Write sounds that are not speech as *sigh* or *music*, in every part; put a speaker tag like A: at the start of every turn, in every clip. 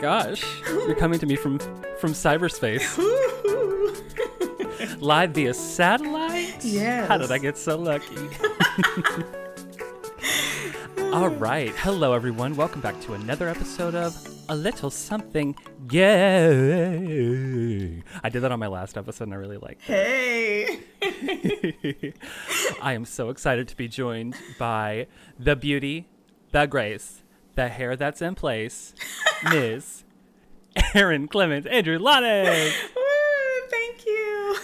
A: gosh, you're coming to me from from cyberspace, *laughs* live via satellite.
B: Yes.
A: How did I get so lucky? All right, hello everyone. Welcome back to another episode of A Little Something Yay. I did that on my last episode, and I really liked
B: Hey. *laughs*
A: I am so excited to be joined by the beauty, the grace, the hair that's in place, *laughs* Ms. Erin Clemons, Andrew Lonnie.
B: Woo, *laughs* oh, thank you.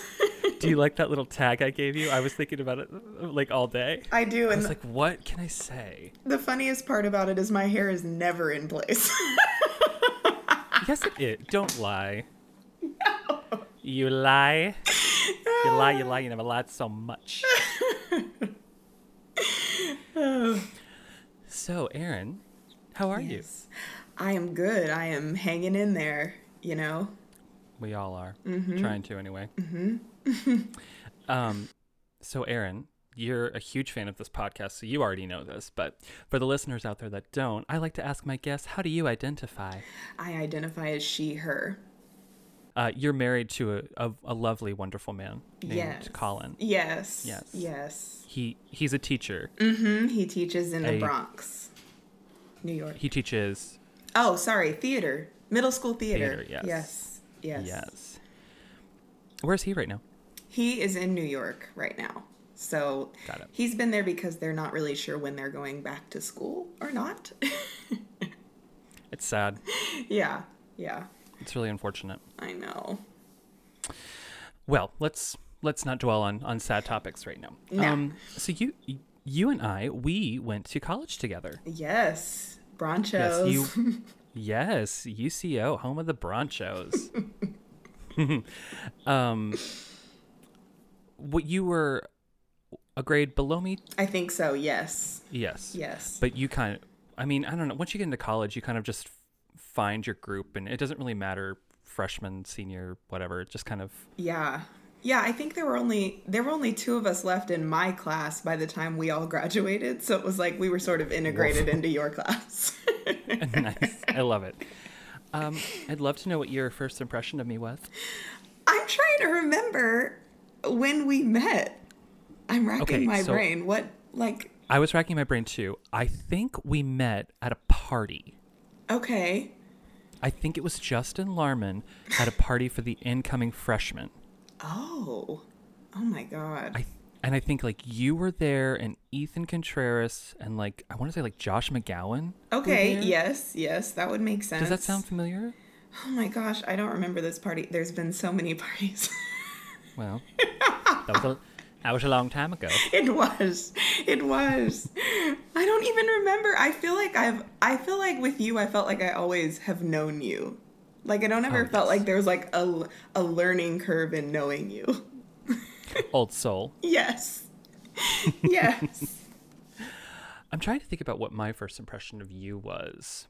B: *laughs*
A: Do you like that little tag I gave you? I was thinking about it like all day.
B: I do,
A: I was like, what can I say?
B: the funniest part about it is my hair is never in place.
A: Yes, it is. Don't lie. No. You lie. You lie, you lie, you never lied so much. so, Erin, how are you?
B: Yes. I am good. I am hanging in there, you know.
A: We all are.
B: Mm-hmm.
A: Trying to, anyway. *laughs* um, so, Erin, you're a huge fan of this podcast, so you already know this. But for the listeners out there that don't, I like to ask my guests, how do you identify?
B: I identify as she, her.
A: Uh, you're married to a, a, a lovely, wonderful man named
B: Yes.
A: Colin.
B: Yes.
A: Yes.
B: Yes.
A: He he's a teacher.
B: Mm-hmm. He teaches in the Bronx, New York.
A: He teaches
B: Oh, sorry, theater. Middle school theater.
A: Theater, yes.
B: Yes. Yes.
A: Yes. Where's he right now?
B: He is in New York right now. So
A: Got it.
B: he's been there because they're not really sure when they're going back to school or not. *laughs*
A: It's sad.
B: yeah. Yeah.
A: It's really unfortunate.
B: I know.
A: Well, let's let's not dwell on on sad topics right now.
B: No.
A: Um, so you you and I we went to college together.
B: Yes.
A: Yes,
B: Bronchos.
A: you. *laughs* yes, UCO, home of the Bronchos. *laughs* um, what you were a grade below me?
B: I think so. Yes.
A: Yes.
B: Yes.
A: But you kind of, I mean, I don't know. Once you get into college, you kind of just find your group, and it doesn't really matter freshman, senior, whatever. It just kind of
B: yeah. Yeah, I think there were only there were only two of us left in my class by the time we all graduated, so it was like we were sort of integrated into your class. *laughs* *laughs*
A: nice. I love it. Um, I'd love to know what your first impression of me was.
B: I'm trying to remember when we met. I'm racking
A: Okay,
B: my
A: so-
B: brain. What like
A: I was racking my brain too. I think we met at a party.
B: okay.
A: I think it was Justin Larman at a party for the incoming freshmen.
B: Oh. Oh my god.
A: I and I think like you were there and Ethan Contreras and like I want to say like Josh McGowan.
B: okay, yes, yes, that would make sense.
A: Does that sound familiar?
B: Oh my gosh, I don't remember this party. There's been so many parties. *laughs*
A: Well, that was a that was a long time ago.
B: it was. It was. I don't even remember. I feel like I've I feel like with you I felt like I always have known you. Like I don't ever
A: Oh,
B: felt
A: yes.
B: like there was like a a learning curve in knowing you. *laughs*
A: Old soul.
B: Yes. *laughs* Yes.
A: I'm trying to think about what my first impression of you was.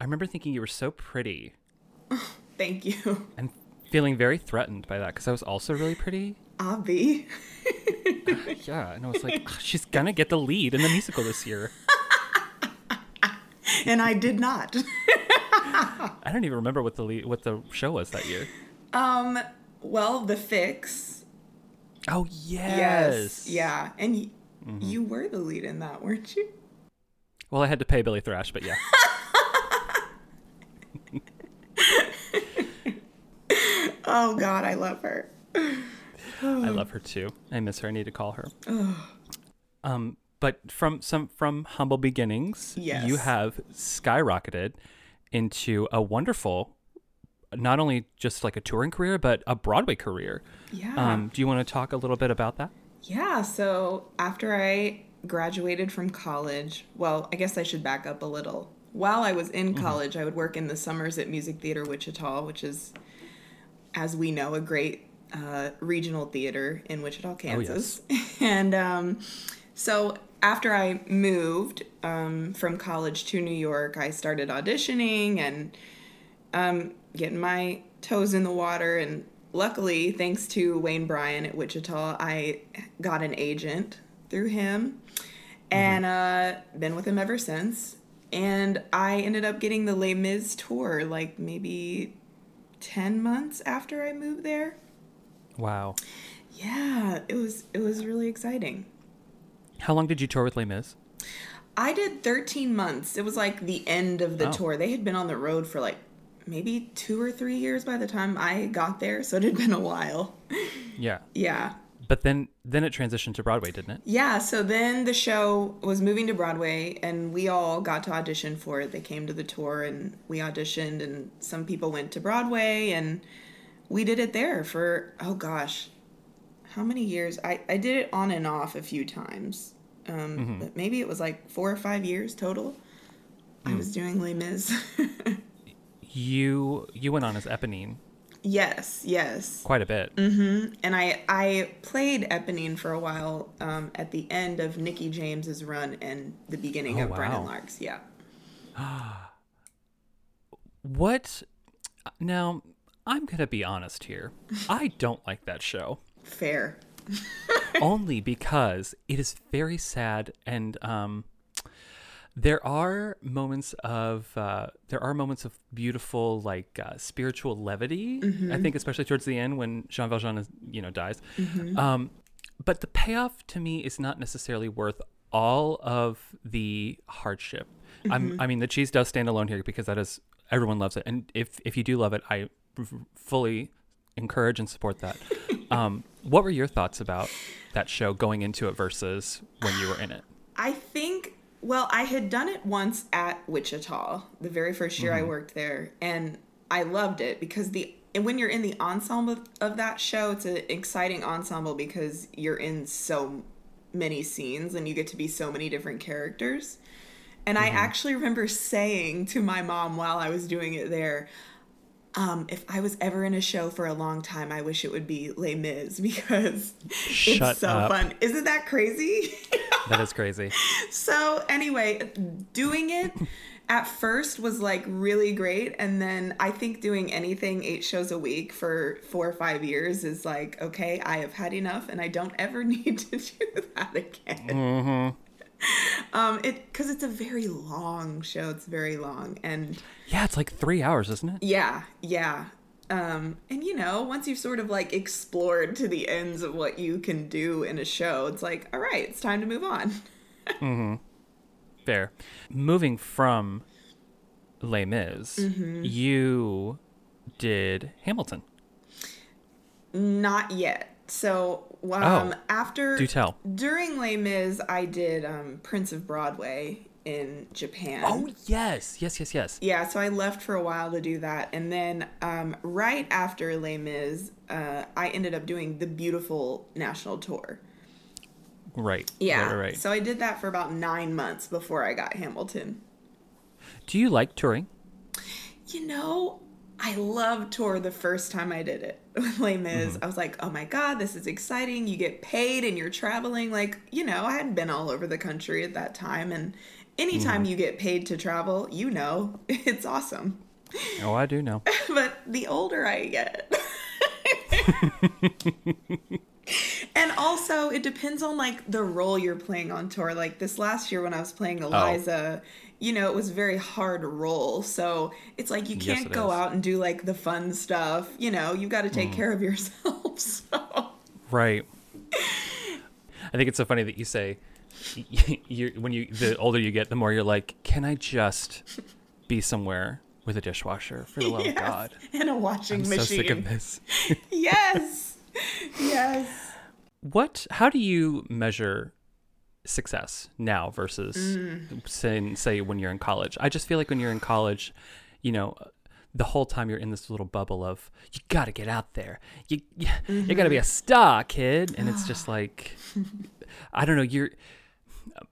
A: I remember thinking you were so pretty *sighs*
B: Thank you.
A: and feeling very threatened by that because I was also really pretty.
B: Abby. *laughs*
A: Ah, yeah, and I was like, "Ugh, she's gonna get the lead in the musical this year.
B: And I did not.
A: I don't even remember what the lead, what the show was that year.
B: Um well, the fix.
A: Oh yes, Yes.
B: Yeah. And y-
A: Mm-hmm.
B: you were the lead in that, weren't you?
A: Well, I had to pay Billy Thrash, but yeah. *laughs*
B: Oh god, I love her.
A: I love her too. I miss her. I need to call her. um, but from some from humble beginnings,
B: yes.
A: you have skyrocketed into a wonderful, not only just like a touring career, but a Broadway career.
B: Yeah.
A: Um, do you want to talk a little bit about that?
B: Yeah, so after I graduated from college, well, I guess I should back up a little. While I was in college, I would work in the summers at Music Theater Wichita, which is, as we know, a great uh, regional theater in Wichita, Kansas. Oh, yes. *laughs* and um, so after I moved um, from college to New York, I started auditioning and um, getting my toes in the water. And luckily, thanks to Wayne Bryan at Wichita, I got an agent through him and uh, been with him ever since. and I ended up getting the Les Mis tour like maybe 10 months after I moved there.
A: Wow.
B: Yeah, it was it was really exciting.
A: How long did you tour with Les Mis?
B: I did 13 months. It was like the end of the
A: Oh.
B: tour. They had been on the road for like maybe 2 or 3 years by the time I got there, so it had been a while.
A: Yeah.
B: Yeah.
A: But then then it transitioned to Broadway, didn't it?
B: Yeah, so then the show was moving to Broadway and we all got to audition for it. They came to the tour and we auditioned and some people went to Broadway and we did it there for oh gosh. How many years? I, I did it on and off a few times. Um, but maybe it was like four or five years total. I was doing Les Mis. *laughs*
A: You you went on as Eponine
B: yes, yes.
A: quite a bit.
B: and I I played Eponine for a while um, at the end of Nikki James's run and the beginning
A: Oh,
B: of Brennyn
A: wow.
B: Lark's. Yeah. *gasps*
A: What now I'm gonna be honest here. I don't like that show.
B: Fair. *laughs*
A: only because it is very sad and um there are moments of uh, there are moments of beautiful like uh, spiritual levity i think especially towards the end when jean valjean is, you know dies. Um, but the payoff to me is not necessarily worth all of the hardship. I'm, i mean the cheese does stand alone here because that is everyone loves it. And if if you do love it i fully encourage and support that *laughs* um, what were your thoughts about that show going into it versus when you were in it
B: I think. Well, I had done it once at Wichita, the very first year I worked there, and I loved it because the and when you're in the ensemble of that show, it's an exciting ensemble because you're in so many scenes and you get to be so many different characters. And I actually remember saying to my mom while I was doing it there, um, if I was ever in a show for a long time, I wish it would be Les Mis *laughs* because
A: Shut
B: it's so
A: up.
B: fun. Isn't that crazy? *laughs*
A: that is crazy
B: so anyway, doing it at first was like really great, and then I think doing anything eight shows a week for four or five years is like okay, I have had enough, and I don't ever *laughs* need to do that again.
A: mm-hmm.
B: Um, it because it's a very long show. It's very long, and
A: yeah it's like three hours isn't it
B: yeah, yeah. Um, and you know, once you've sort of like explored to the ends of what you can do in a show, it's like, all right, it's time to move on. *laughs* Mm-hmm.
A: Fair. Moving from Les Mis,
B: Mm-hmm.
A: you did Hamilton.
B: Not yet. So, um,
A: Oh,
B: after
A: Do tell.
B: during Les Mis, I did um, Prince of Broadway in Japan.
A: Oh yes, yes, yes, yes.
B: Yeah, so I left for a while to do that, and then um, right after Les Mis, uh, I ended up doing the beautiful national tour.
A: Right.
B: Yeah,
A: Right, right,
B: so I did that for about nine months before I got Hamilton.
A: Do you like touring?
B: You know, I loved tour the first time I did it *laughs* Les Mis.
A: Mm-hmm.
B: I was like, oh my God, this is exciting. You get paid and you're traveling. Like, you know, I hadn't been all over the country at that time. And anytime
A: Mm-hmm.
B: you get paid to travel, you know, *laughs* it's awesome.
A: Oh, I do know. *laughs*
B: But the older I get, and also it depends on like the role you're playing on tour. Like this last year when I was playing
A: Oh.
B: You know, it was a very hard role. So it's like you can't
A: it
B: go
A: is.
B: out and do like the fun stuff. You know, you've got to
A: Mm.
B: take care of *laughs* yourself. So
A: Right. I think it's so funny that you say you when you the older you get, the more you're like, can I just be somewhere with a dishwasher for the love
B: Yes.
A: of God?
B: and a washing
A: I'm
B: machine.
A: so sick of this. *laughs*
B: yes. Yes.
A: what? How do you measure success now versus
B: Mm.
A: say say when you're in college? I just feel like when you're in college, you know. The whole time you're in this little bubble of you got to get out there, you *laughs* you, you got to be a star, kid, and it's just *sighs* like I don't know. You're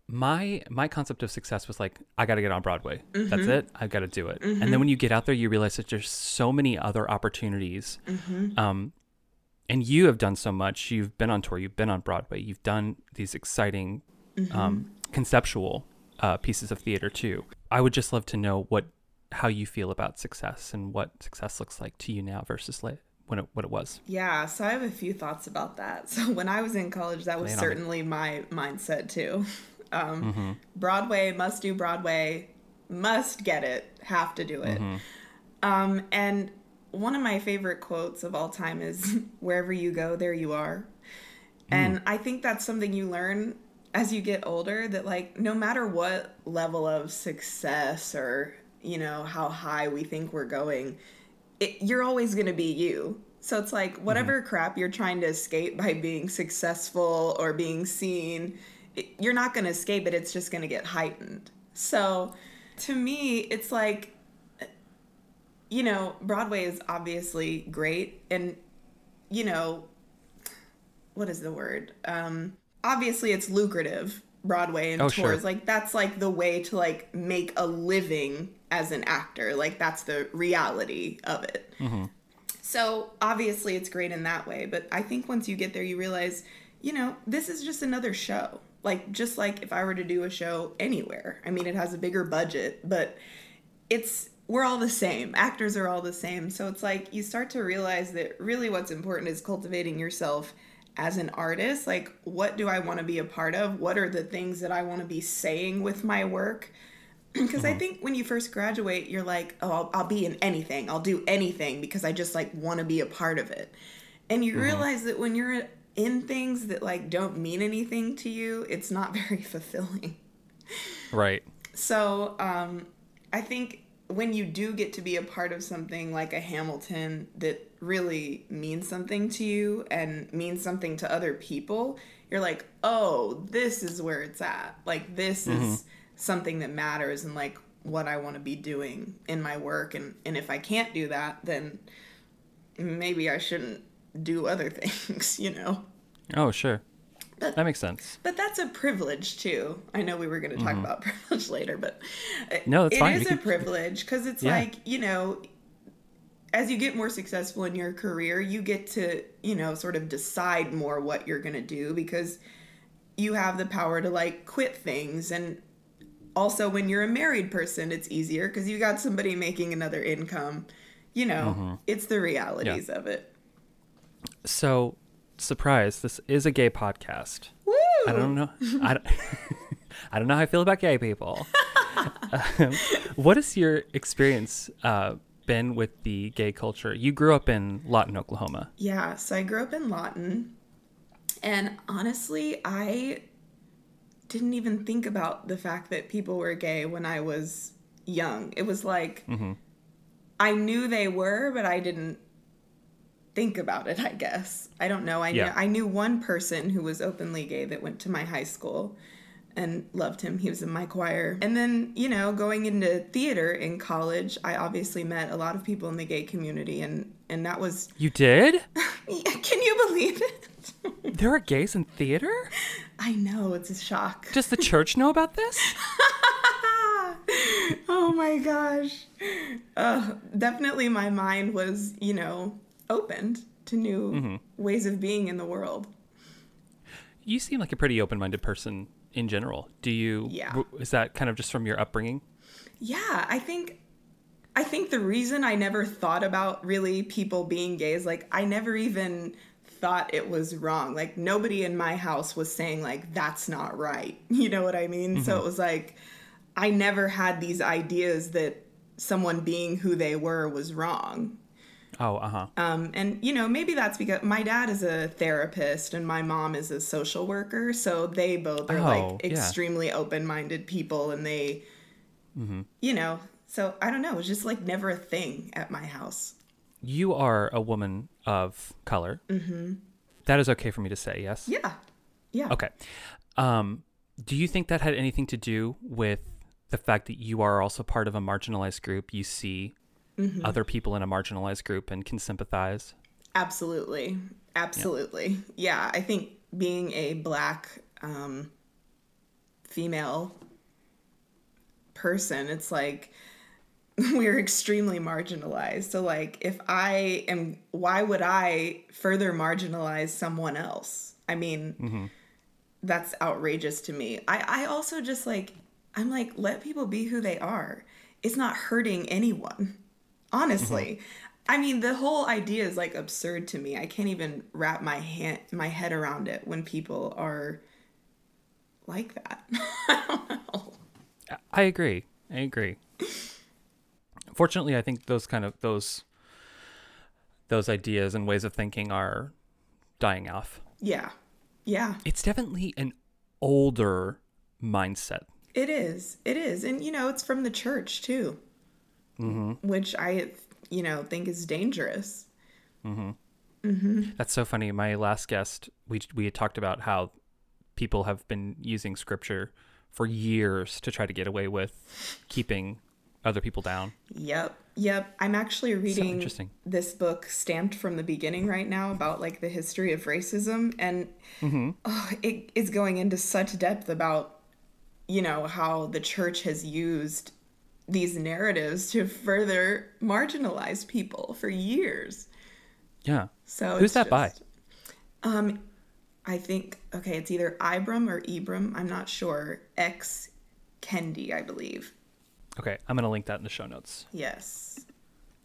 A: my my concept of success was like I got to get on Broadway. That's it. I got to do it. And then when you get out there, you realize that there's so many other opportunities. Um, and you have done so much. You've been on tour. You've been on Broadway. You've done these exciting um, conceptual uh, pieces of theater too. I would just love to know what how you feel about success and what success looks like to you now versus like when it what it was.
B: Yeah, so I have a few thoughts about that. *laughs* So when I was in college, that was
A: Lay it on me.
B: certainly my mindset too. *laughs* Um,
A: Mm-hmm.
B: Broadway must do Broadway, must get it, have to do it. Um, and one of my favorite quotes of all time is *laughs* wherever you go, there you are. And I think that's something you learn as you get older that like no matter what level of success or you know how high we think we're going, it, you're always going to be you. So it's like whatever crap you're trying to escape by being successful or being seen, it, you're not going to escape it. It's just going to get heightened. So to me, it's like, you know, Broadway is obviously great. And, you know, what is the word? Um, obviously, it's lucrative. Broadway and
A: Oh,
B: tours
A: sure.
B: like that's like the way to like make a living as an actor like that's the reality of it mm-hmm. so obviously it's great in that way, but I think once you get there, you realize, you know, this is just another show. Like, just like if I were to do a show anywhere, I mean, it has a bigger budget, but it's, we're all the same. Actors are all the same. So it's like you start to realize that really what's important is cultivating yourself as an artist. Like, what do I want to be a part of? What are the things that I want to be saying with my work? *clears throat* because I think when you first graduate, you're like, oh, I'll, I'll be in anything. I'll do anything because I just like want to be a part of it. And you realize that when you're in things that like don't mean anything to you, it's not *laughs* very fulfilling.
A: Right.
B: So um, I think when you do get to be a part of something like a Hamilton that really means something to you and means something to other people, you're like, oh, this is where it's at. Like, this is mm-hmm. something that matters and like what I want to be doing in my work. And, and if I can't do that, then maybe I shouldn't do other *laughs* things, you know?
A: Oh, sure.
B: But-
A: That makes sense.
B: But that's a privilege too. I know we were going to talk mm-hmm. about *laughs* privilege later, but
A: No, that's
B: it
A: fine.
B: is a privilege because it's
A: Yeah.
B: like you know, as you get more successful in your career, you get to you know sort of decide more what you're going to do because you have the power to like quit things and also when you're a married person it's easier because you got somebody making another income you know
A: Mm-hmm.
B: it's the realities of it
A: So, surprise, this is a gay podcast.
B: Woo!
A: I don't know. I don't, *laughs* I don't know how I feel about gay people. um, *laughs* *laughs* what has your experience uh, been with the gay culture? You grew up in Lawton, Oklahoma.
B: Yeah, so I grew up in Lawton. And honestly, I didn't even think about the fact that people were gay when I was young. It was like mm-hmm. I knew they were, but I didn't think about it, I guess. I don't know. I
A: Yeah.
B: knew I knew one person who was openly gay that went to my high school and loved him. He was in my choir. And then, you know, going into theater in college, I obviously met a lot of people in the gay community and and that was *laughs*
A: You did?
B: Can you believe it?
A: There are gays in theater?
B: I know, it's a shock.
A: Does the church know about this? *laughs*
B: oh my gosh. Uh, definitely my mind was, you know, opened to new
A: Mm-hmm.
B: ways of being in the world.
A: You seem like a pretty open-minded person in general. Do you?
B: Yeah.
A: Is that kind of just from your upbringing?
B: Yeah, I think I think the reason I never thought about really people being gay is like I never even thought it was wrong. Like nobody in my house was saying like that's not right. *laughs* You know what I mean? So mm-hmm. it was like I never had these ideas that someone being who they were was wrong.
A: Oh, uh huh.
B: Um, and you know, maybe that's because my dad is a therapist and my mom is a social worker, so they both are
A: Oh,
B: like
A: yeah.
B: extremely open-minded people, and they, you know, so I don't know, it was just like never a thing at my house.
A: You are a woman of color. Mm-hmm. That is okay for me to say, yes?
B: Yeah, yeah.
A: Okay. Um, do you think that had anything to do with the fact that you are also part of a marginalized group? You see
B: Mm-hmm.
A: other people in a marginalized group and can sympathize?
B: Absolutely, absolutely. Yeah, I think being a black um, female person, it's like *laughs* we're extremely marginalized. So, like, if I am, why would I further marginalize someone else? I mean, that's outrageous to me. I, I also just like, I'm like, let people be who they are. It's not hurting anyone, honestly. Mm-hmm. I mean, the whole idea is like absurd to me. I can't even wrap my hand, my head around it when people are like that. *laughs* I don't know.
A: I agree. I agree. Fortunately, I think those kind of those those ideas and ways of thinking are dying off.
B: Yeah. Yeah.
A: It's definitely an older mindset.
B: It is. It is. And, you know, it's from the church, too,
A: Mm-hmm.
B: which I, you know, think is dangerous.
A: mm-hmm That's so funny. My last guest, we we had talked about how people have been using scripture for years to try to get away with keeping other people down.
B: Yep. Yep. I'm actually reading
A: interesting.
B: this book stamped from the beginning right now about like the history of racism and oh, it is going into such depth about you know how the church has used these narratives to further marginalize people for years.
A: Yeah.
B: So
A: Who's that by?
B: Um, I think okay, it's either Ibram or Ibram. I'm not sure. X Kendi, I believe.
A: Okay, I'm gonna link that in the show notes.
B: Yes.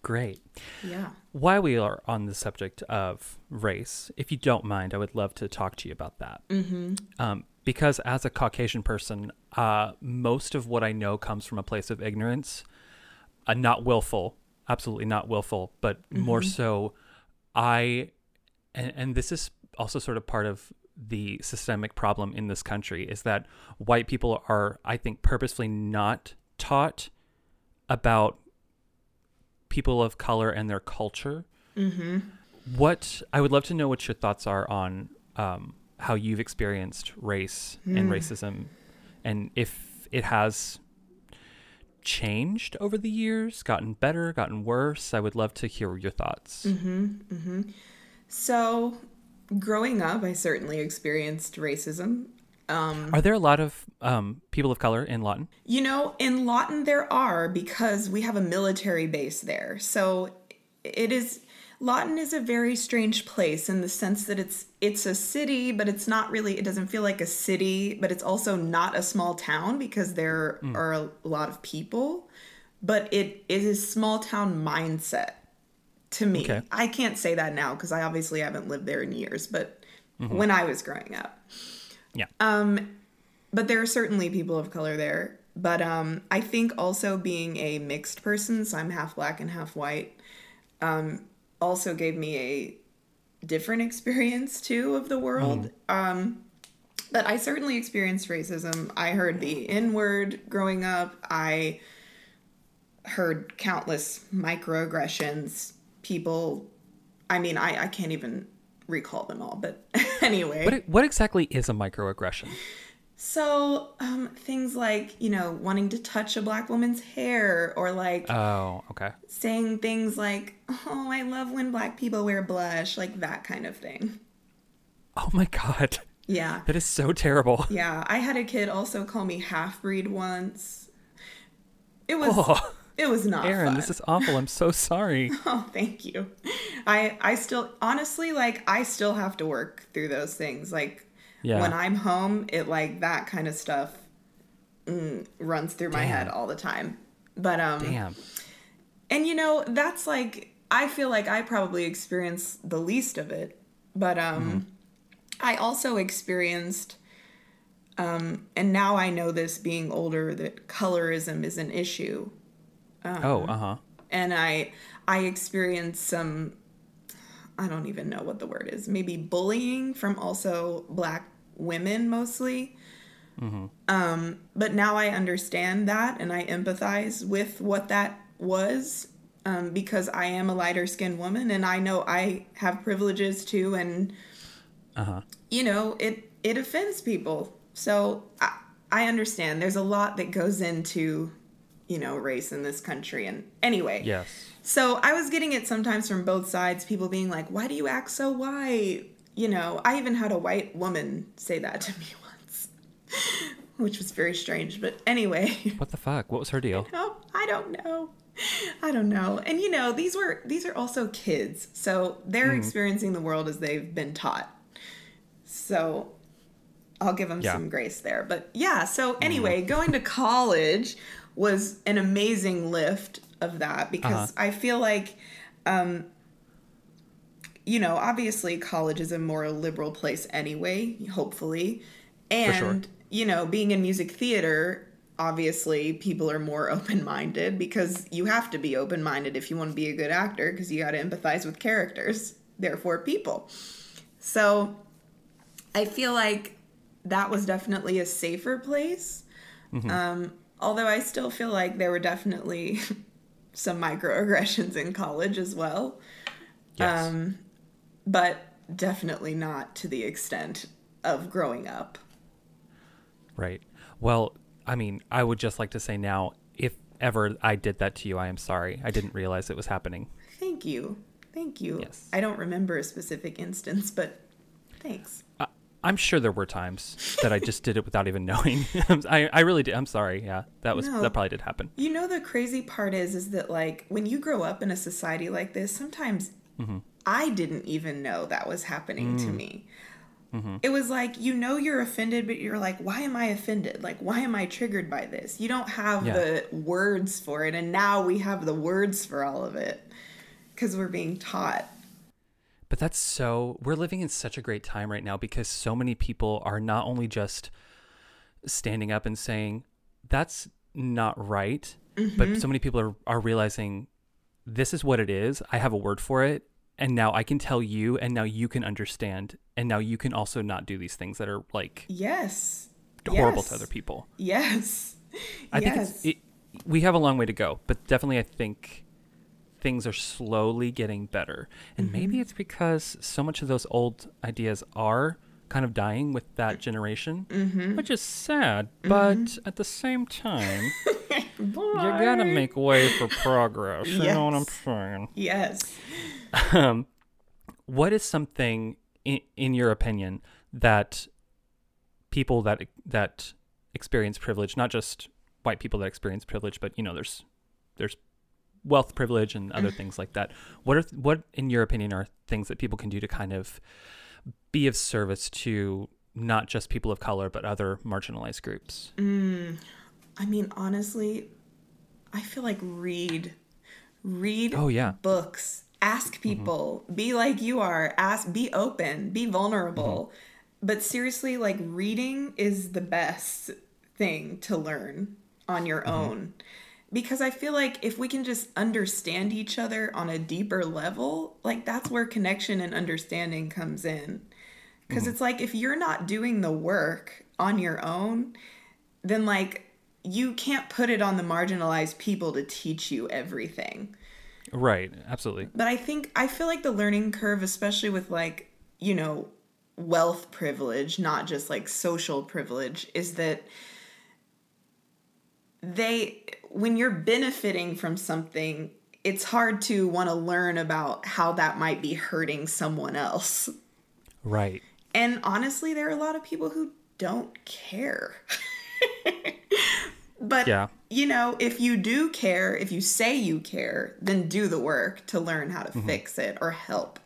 A: Great.
B: Yeah.
A: While we are on the subject of race, if you don't mind, I would love to talk to you about that. Mm-hmm. Um, because as a Caucasian person, uh, most of what I know comes from a place of ignorance, uh, not willful, absolutely not willful, but more so, I, and, and this is also sort of part of the systemic problem in this country is that white people are, I think, purposefully not taught about people of color and their culture. Mm-hmm. What I would love to know what your thoughts are on um, how you've experienced race and racism, and if it has changed over the years, gotten better, gotten worse. I would love to hear your thoughts.
B: So, growing up, I certainly experienced racism. Um,
A: Are there a lot of um, people of color in Lawton?
B: you know, in Lawton, there are because we have a military base there. So, it is. Lawton is a very strange place in the sense that it's it's a city, but it's not really. It doesn't feel like a city, but it's also not a small town because there are a lot of people. But it is a small town mindset to me.
A: Okay.
B: I can't say that now because I obviously haven't lived there in years, but when I was growing up.
A: Yeah.
B: Um But there are certainly people of color there. But um, I think also being a mixed person, so I'm half black and half white, um, also gave me a different experience too of the world. Um, but I certainly experienced racism. I heard the N word growing up. I heard countless microaggressions. People, I mean, I, I can't even recall them all. But *laughs* anyway.
A: what what exactly is a microaggression?
B: So, um, things like, you know, wanting to touch a black woman's hair or like
A: Oh, okay.
B: saying things like, oh, I love when black people wear blush, like that kind of thing.
A: Oh my god,
B: Yeah.
A: that is so terrible.
B: Yeah. I had a kid also call me half breed once. It was,
A: Oh,
B: it was not
A: Erin,
B: fun.
A: this is awful. I'm so sorry. *laughs*
B: Oh, thank you. I I still honestly like I still have to work through those things. Like
A: Yeah.
B: when I'm home, it like that kind of stuff mm, runs through my head all the time. But um
A: Damn.
B: and you know, that's like I feel like I probably experienced the least of it. But um I also experienced um and now I know this being older that colorism is an issue
A: oh, uh huh.
B: and I I experienced some I don't even know what the word is. Maybe bullying from also black women mostly. Um, but now I understand that and I empathize with what that was um, because I am a lighter skinned woman and I know I have privileges too and
A: Uh huh.
B: you know it it offends people. So I, I understand. There's a lot that goes into you know race in this country and anyway
A: Yes.
B: So I was getting it sometimes from both sides, people being like, why do you act so white? You know, I even had a white woman say that to me *laughs* once, which was very strange. But anyway,
A: What the fuck? What was her deal?
B: no, I don't know. I don't know. And you know, these were these are also kids. So they're mm-hmm. experiencing the world as they've been taught. So I'll give them
A: Yeah.
B: some grace there. But yeah, so mm-hmm. anyway, going to college was an amazing lift of that because I feel like um you know, obviously college is a more liberal place anyway, hopefully. And
A: sure.
B: you know, being in music theater, obviously people are more *laughs* open-minded because you have to be open-minded if you want to be a good actor because you got to empathize with characters therefore people so i feel like that was definitely a safer place um, although i still feel like there were definitely *laughs* some microaggressions in college as well
A: Yes.
B: um, but definitely not to the extent of growing up
A: Right. Well, I mean, I would just like to say now, if ever I did that to you, I am sorry. I didn't realize it was happening.
B: Thank you. Thank you.
A: Yes.
B: I don't remember a specific instance, but thanks.
A: I'm sure there were times that I just did it without even *laughs* knowing. *laughs* I, I really did. I'm sorry. Yeah, that was
B: No.
A: that probably did happen.
B: You know the crazy part is is that like when you grow up in a society like this, sometimes mm-hmm. I didn't even know that was happening to mm. me. Mm-hmm. It was like you know you're offended, but you're like, why am I offended? Like, why am I triggered by this? You don't have
A: Yeah.
B: the words for it, and now we have the words for all of it because we're being taught.
A: But that's so we're living in such a great time right now because so many people are not only just standing up and saying that's not right, but mm-hmm. so many people are, are realizing this is what it is. I have a word for it. And now I can tell you, and now you can understand, and now you can also not do these things that are like
B: Yes.
A: horrible
B: Yes.
A: to other people.
B: Yes.
A: I think
B: yes.
A: it's, it, we have a long way to go, but definitely I think things are slowly getting better. And
B: Mm-hmm.
A: maybe it's because so much of those old ideas are kind of dying with that generation,
B: Mm-hmm.
A: which is sad. But at the same time, *laughs* you gotta make way for progress. You know what I'm saying?
B: Yes.
A: Um, what is something, in, in your opinion, that people that that experience privilege, not just white people that experience privilege, but you know, there's there's wealth privilege and other mm. things like that. What are what, in your opinion, are things that people can do to kind of be of service to not just people of color but other marginalized groups? Mm.
B: I mean, honestly, I feel like read, read
A: Oh, yeah.
B: books, ask mm-hmm. people, be like you are, ask, be open, be vulnerable. Mm-hmm. But seriously, like reading is the best thing to learn on your mm-hmm. own. Because I feel like if we can just understand each other on a deeper level, like that's where connection and understanding comes in. Because mm-hmm. it's like if you're not doing the work on your own, then like you can't put it on the marginalized people to teach you everything.
A: Right. Absolutely.
B: But I think I feel like the learning curve, especially with like, you know, wealth privilege, not just like social privilege, is that they when you're benefiting from something, it's hard to want to learn about how that might be hurting someone else.
A: Right.
B: And honestly, there are a lot of people who don't care. *laughs* but
A: Yeah.
B: you know, if you do care, if you say you care, then do the work to learn how to fix it or help.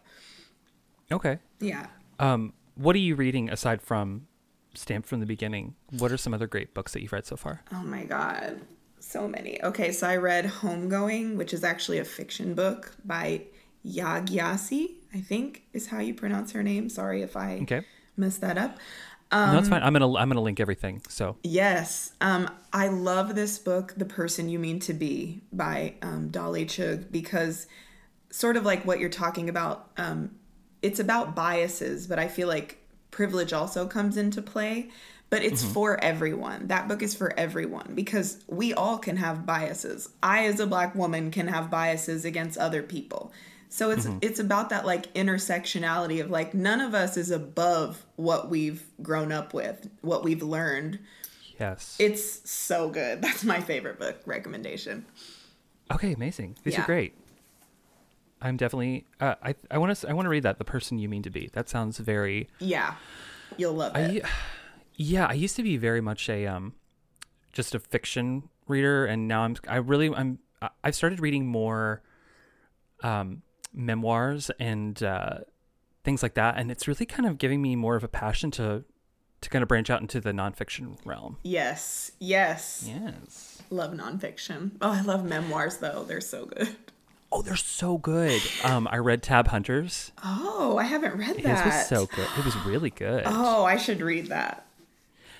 A: Okay.
B: Yeah.
A: Um, what are you reading aside from Stamped from the Beginning? What are some other great books that you've read so far?
B: Oh my god. So many. Okay, so I read Homegoing, which is actually a fiction book by Yaa Gyasi, I think is how you pronounce her name. Sorry if I
A: Okay.
B: messed that up.
A: no, that's fine. I'm gonna I'm gonna link everything. So
B: Yes. Um, I love this book, The Person You Mean to Be by um, Dolly Chugh, because sort of like what you're talking about, um, it's about biases, but I feel like privilege also comes into play. But it's for everyone. That book is for everyone because we all can have biases. I, as a black woman, can have biases against other people. So it's it's about that like intersectionality of like none of us is above what we've grown up with, what we've learned.
A: yes.
B: It's so good. *laughs* That's my favorite book recommendation.
A: okay, amazing. These
B: Yeah.
A: are great. I'm definitely. Uh, I I want to I want to read that. The person you mean to be. That sounds very.
B: Yeah. You'll love it.
A: I, *sighs* *laughs* yeah, I used to be very much a um, just a fiction reader, and now I'm. I really I'm. I've started reading more, um, memoirs and uh, things like that, and it's really kind of giving me more of a passion to, to kind of branch out into the nonfiction realm.
B: yes. Yes.
A: Yes.
B: Love nonfiction. Oh, I love memoirs though. They're so good.
A: Oh, they're so good. Um, I read Tab Hunters.
B: Oh, I haven't read
A: that.
B: that.
A: was so good. It was really good.
B: Oh, I should read that.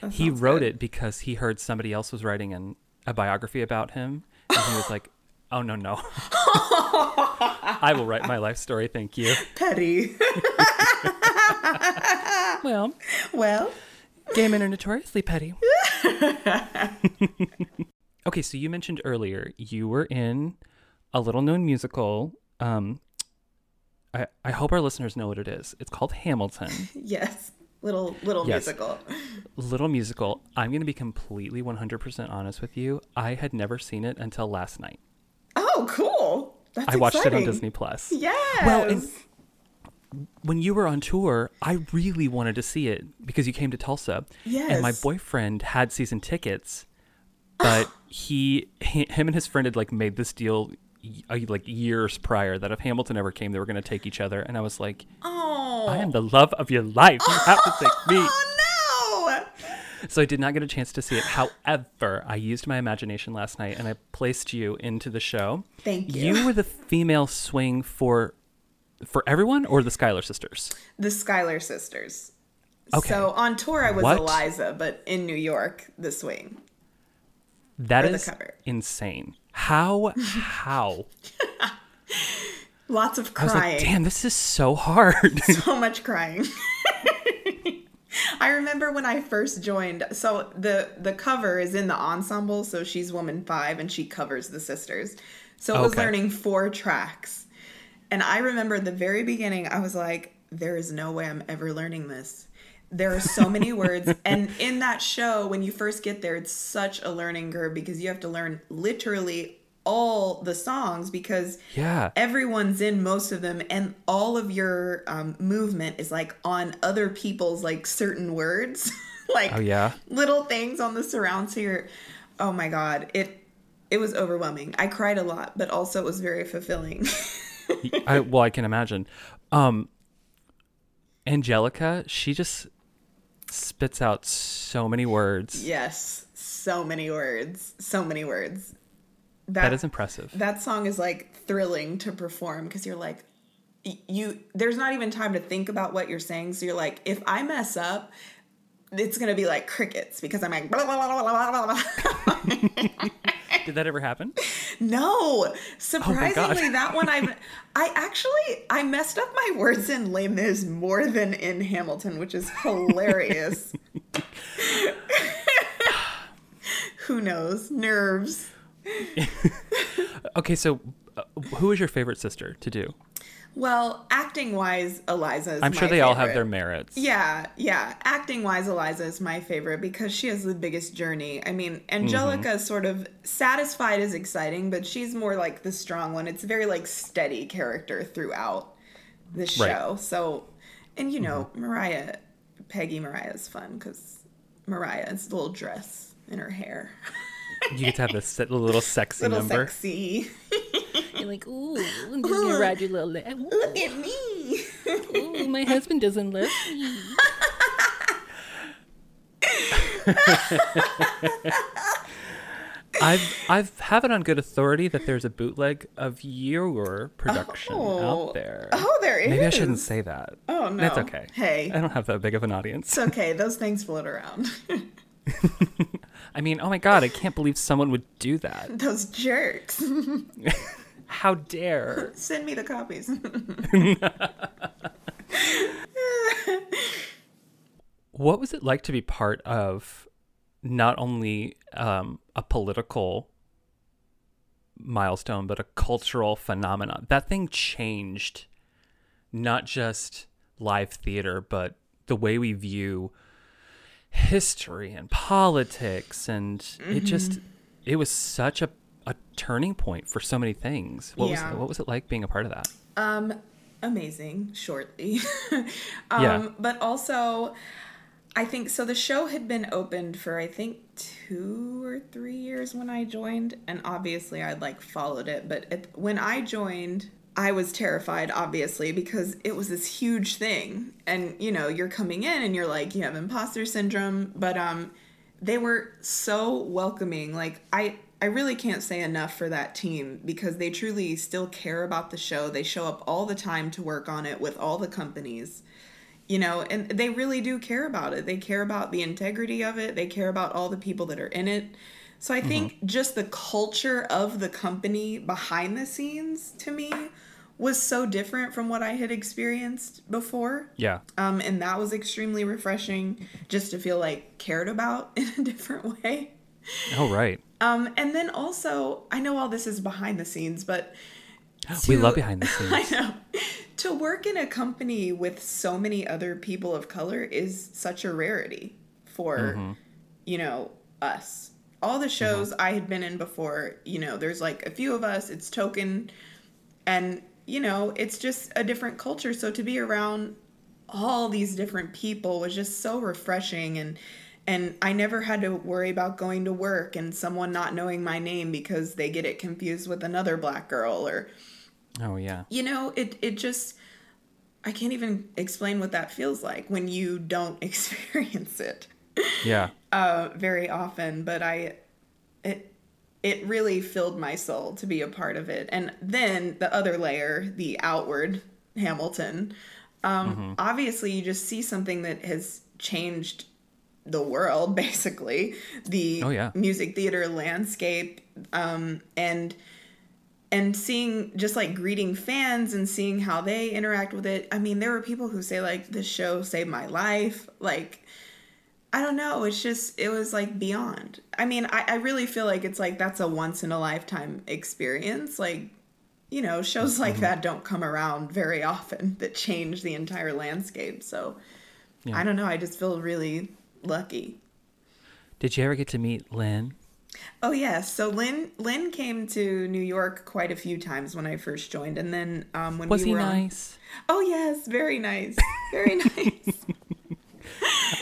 A: He wrote
B: good.
A: it because he heard somebody else was writing an, a biography about him, and he was like, "Oh no, no, *laughs* I will write my life story, thank you."
B: Petty. *laughs*
A: Well,
B: well,
A: gay men are notoriously petty. *laughs* okay, so you mentioned earlier you were in a little-known musical. Um, I I hope our listeners know what it is. It's called Hamilton.
B: yes. Little little
A: Yes.
B: musical.
A: little musical. I'm going to be completely 100% honest with you. I had never seen it until last night.
B: Oh, cool. That's
A: I watched it on. Disney Plus.
B: Yes.
A: Well, and- When you were on tour, I really wanted to see it because you came to Tulsa. yes. And my boyfriend had season tickets, but *sighs* he, he him and his friend had like made this deal like years prior that if Hamilton ever came, they were going to take each other. And I was like,
B: oh.
A: I am the love of your life. You have to take me. *laughs*
B: Oh no.
A: So I did not get a chance to see it. However, I used my imagination last night and I placed you into the show.
B: Thank you.
A: You were the female swing for for everyone or the Schuyler sisters?
B: The Schuyler sisters.
A: Okay.
B: So on tour I was
A: What?
B: Eliza, but in New York, the swing.
A: That is insane. How how?
B: Lots of
A: I was
B: crying.
A: like, damn, this is so hard. *laughs*
B: so much crying. *laughs* I remember when I first joined. So the the cover is in the ensemble. So she's woman five, and she covers the sisters. So I was
A: Okay.
B: learning four tracks, and I remember the very beginning. I was like, "There is no way I'm ever learning this." There are so many words, *laughs* and in that show, when you first get there, it's such a learning curve because you have to learn literally all the songs because
A: yeah.
B: everyone's in most of them and all of your um, movement is like on other people's like certain words *laughs* like
A: Oh yeah.
B: little things on the surround so you're oh my god it it was overwhelming i cried a lot but also it was very fulfilling
A: I *laughs* well, I can imagine. Um Angelica, she just spits out so many words.
B: yes so many words so many words that,
A: That is impressive.
B: that song is like thrilling to perform because you're like you there's not even time to think about what you're saying so you're like if i mess up it's gonna be like crickets because i'm like blah, blah, blah, blah, blah, blah. *laughs*
A: Did that ever happen?
B: no surprisingly
A: God.
B: that one i *laughs* i actually i messed up my words in Les Mis more than in hamilton which is hilarious *laughs* who knows nerves
A: Okay, so uh, who is your favorite sister to do?
B: Well acting wise eliza is
A: I'm sure they all have their merits.
B: Yeah, yeah. Acting wise, Eliza is my favorite because she has the biggest journey. I mean, Angelica
A: Mm-hmm.
B: is sort of satisfied is exciting, but she's more like the strong one. It's a very like steady character throughout the
A: Right. Mm-hmm.
B: show. So, and you know, Maria, Peggy Maria is fun because Maria's little dress in her hair,
A: You get to have this little sexy *laughs*
B: little
A: number.
B: sexy. *laughs*
C: You're like, ooh, I'm just gonna ride your little leg.
B: Look at me.
C: Ooh, my husband doesn't love me. *laughs*
A: I've I've have it on good authority that there's a bootleg of your production
B: Oh.
A: out there.
B: Oh, there is.
A: Maybe I shouldn't say that.
B: Oh no,
A: That's okay.
B: Hey,
A: I don't have that big of an audience.
B: it's okay. Those things float around. *laughs*
A: I mean, oh my god, I can't believe someone would do that. *laughs*
B: Those jerks.
A: How dare? *laughs*
B: Send me the copies. *laughs*
A: What was it like to be part of not only um, a political milestone, but a cultural phenomenon? That thing changed not just live theater, but the way we view history and politics. And it just, it was such a, a turning point for so many things. What,
B: Yeah.
A: was, what was it like being a part of that?
B: um, amazing. Shortly, *laughs* um,
A: Yeah.
B: but also, I think so. The show had been opened for I think two or three years when I joined, and obviously I'd like followed it. But it, when I joined, I was terrified, obviously, because it was this huge thing, and you know, you're coming in and you're like, you have imposter syndrome, but um, they were so welcoming. Like I I really can't say enough for that team because they truly still care about the show. They show up all the time to work on it with all the companies. you know, and they really do care about it. They care about the integrity of it. They care about all the people that are in it. So I think just the culture of the company behind the scenes to me was so different from what I had experienced before.
A: Yeah.
B: Um, and that was extremely refreshing just to feel like cared about *laughs* in a different way.
A: Oh, right.
B: Um, and then also, I know all this is behind the scenes, but *gasps*
A: We love behind the *laughs* scenes.
B: I know. To work in a company with so many other people of color is such a rarity for,
A: Mm-hmm.
B: you know, us. All the shows I had been in before, you know, there's like a few of us, it's token, and, you know, it's just a different culture. So to be around all these different people was just so refreshing and and I never had to worry about going to work and someone not knowing my name because they get it confused with another black girl or
A: Oh, yeah.
B: you know it it just i can't even explain what that feels like when you don't *laughs* experience it
A: Yeah. *laughs*
B: uh very often but i it it really filled my soul to be a part of it and then the other layer the outward hamilton um obviously you just see something that has changed the world *laughs* basically the
A: Oh, yeah.
B: music theater landscape um and and seeing just like greeting fans and seeing how they interact with it. I mean, there were people who say like this show saved my life. Like, I don't know. It's just it was like beyond. I mean, I, I really feel like it's like that's a once in a lifetime experience. Like, you know, shows like that don't come around very often *laughs* that change the entire landscape. So
A: Yeah.
B: I don't know. I just feel really lucky.
A: Did you ever get to meet Lin?
B: Oh yes, so Lin Lin came to New York quite a few times when I first joined, and then um, when
A: Was
B: we
A: he
B: were on-
A: nice?
B: Oh yes, very nice, very *laughs* nice.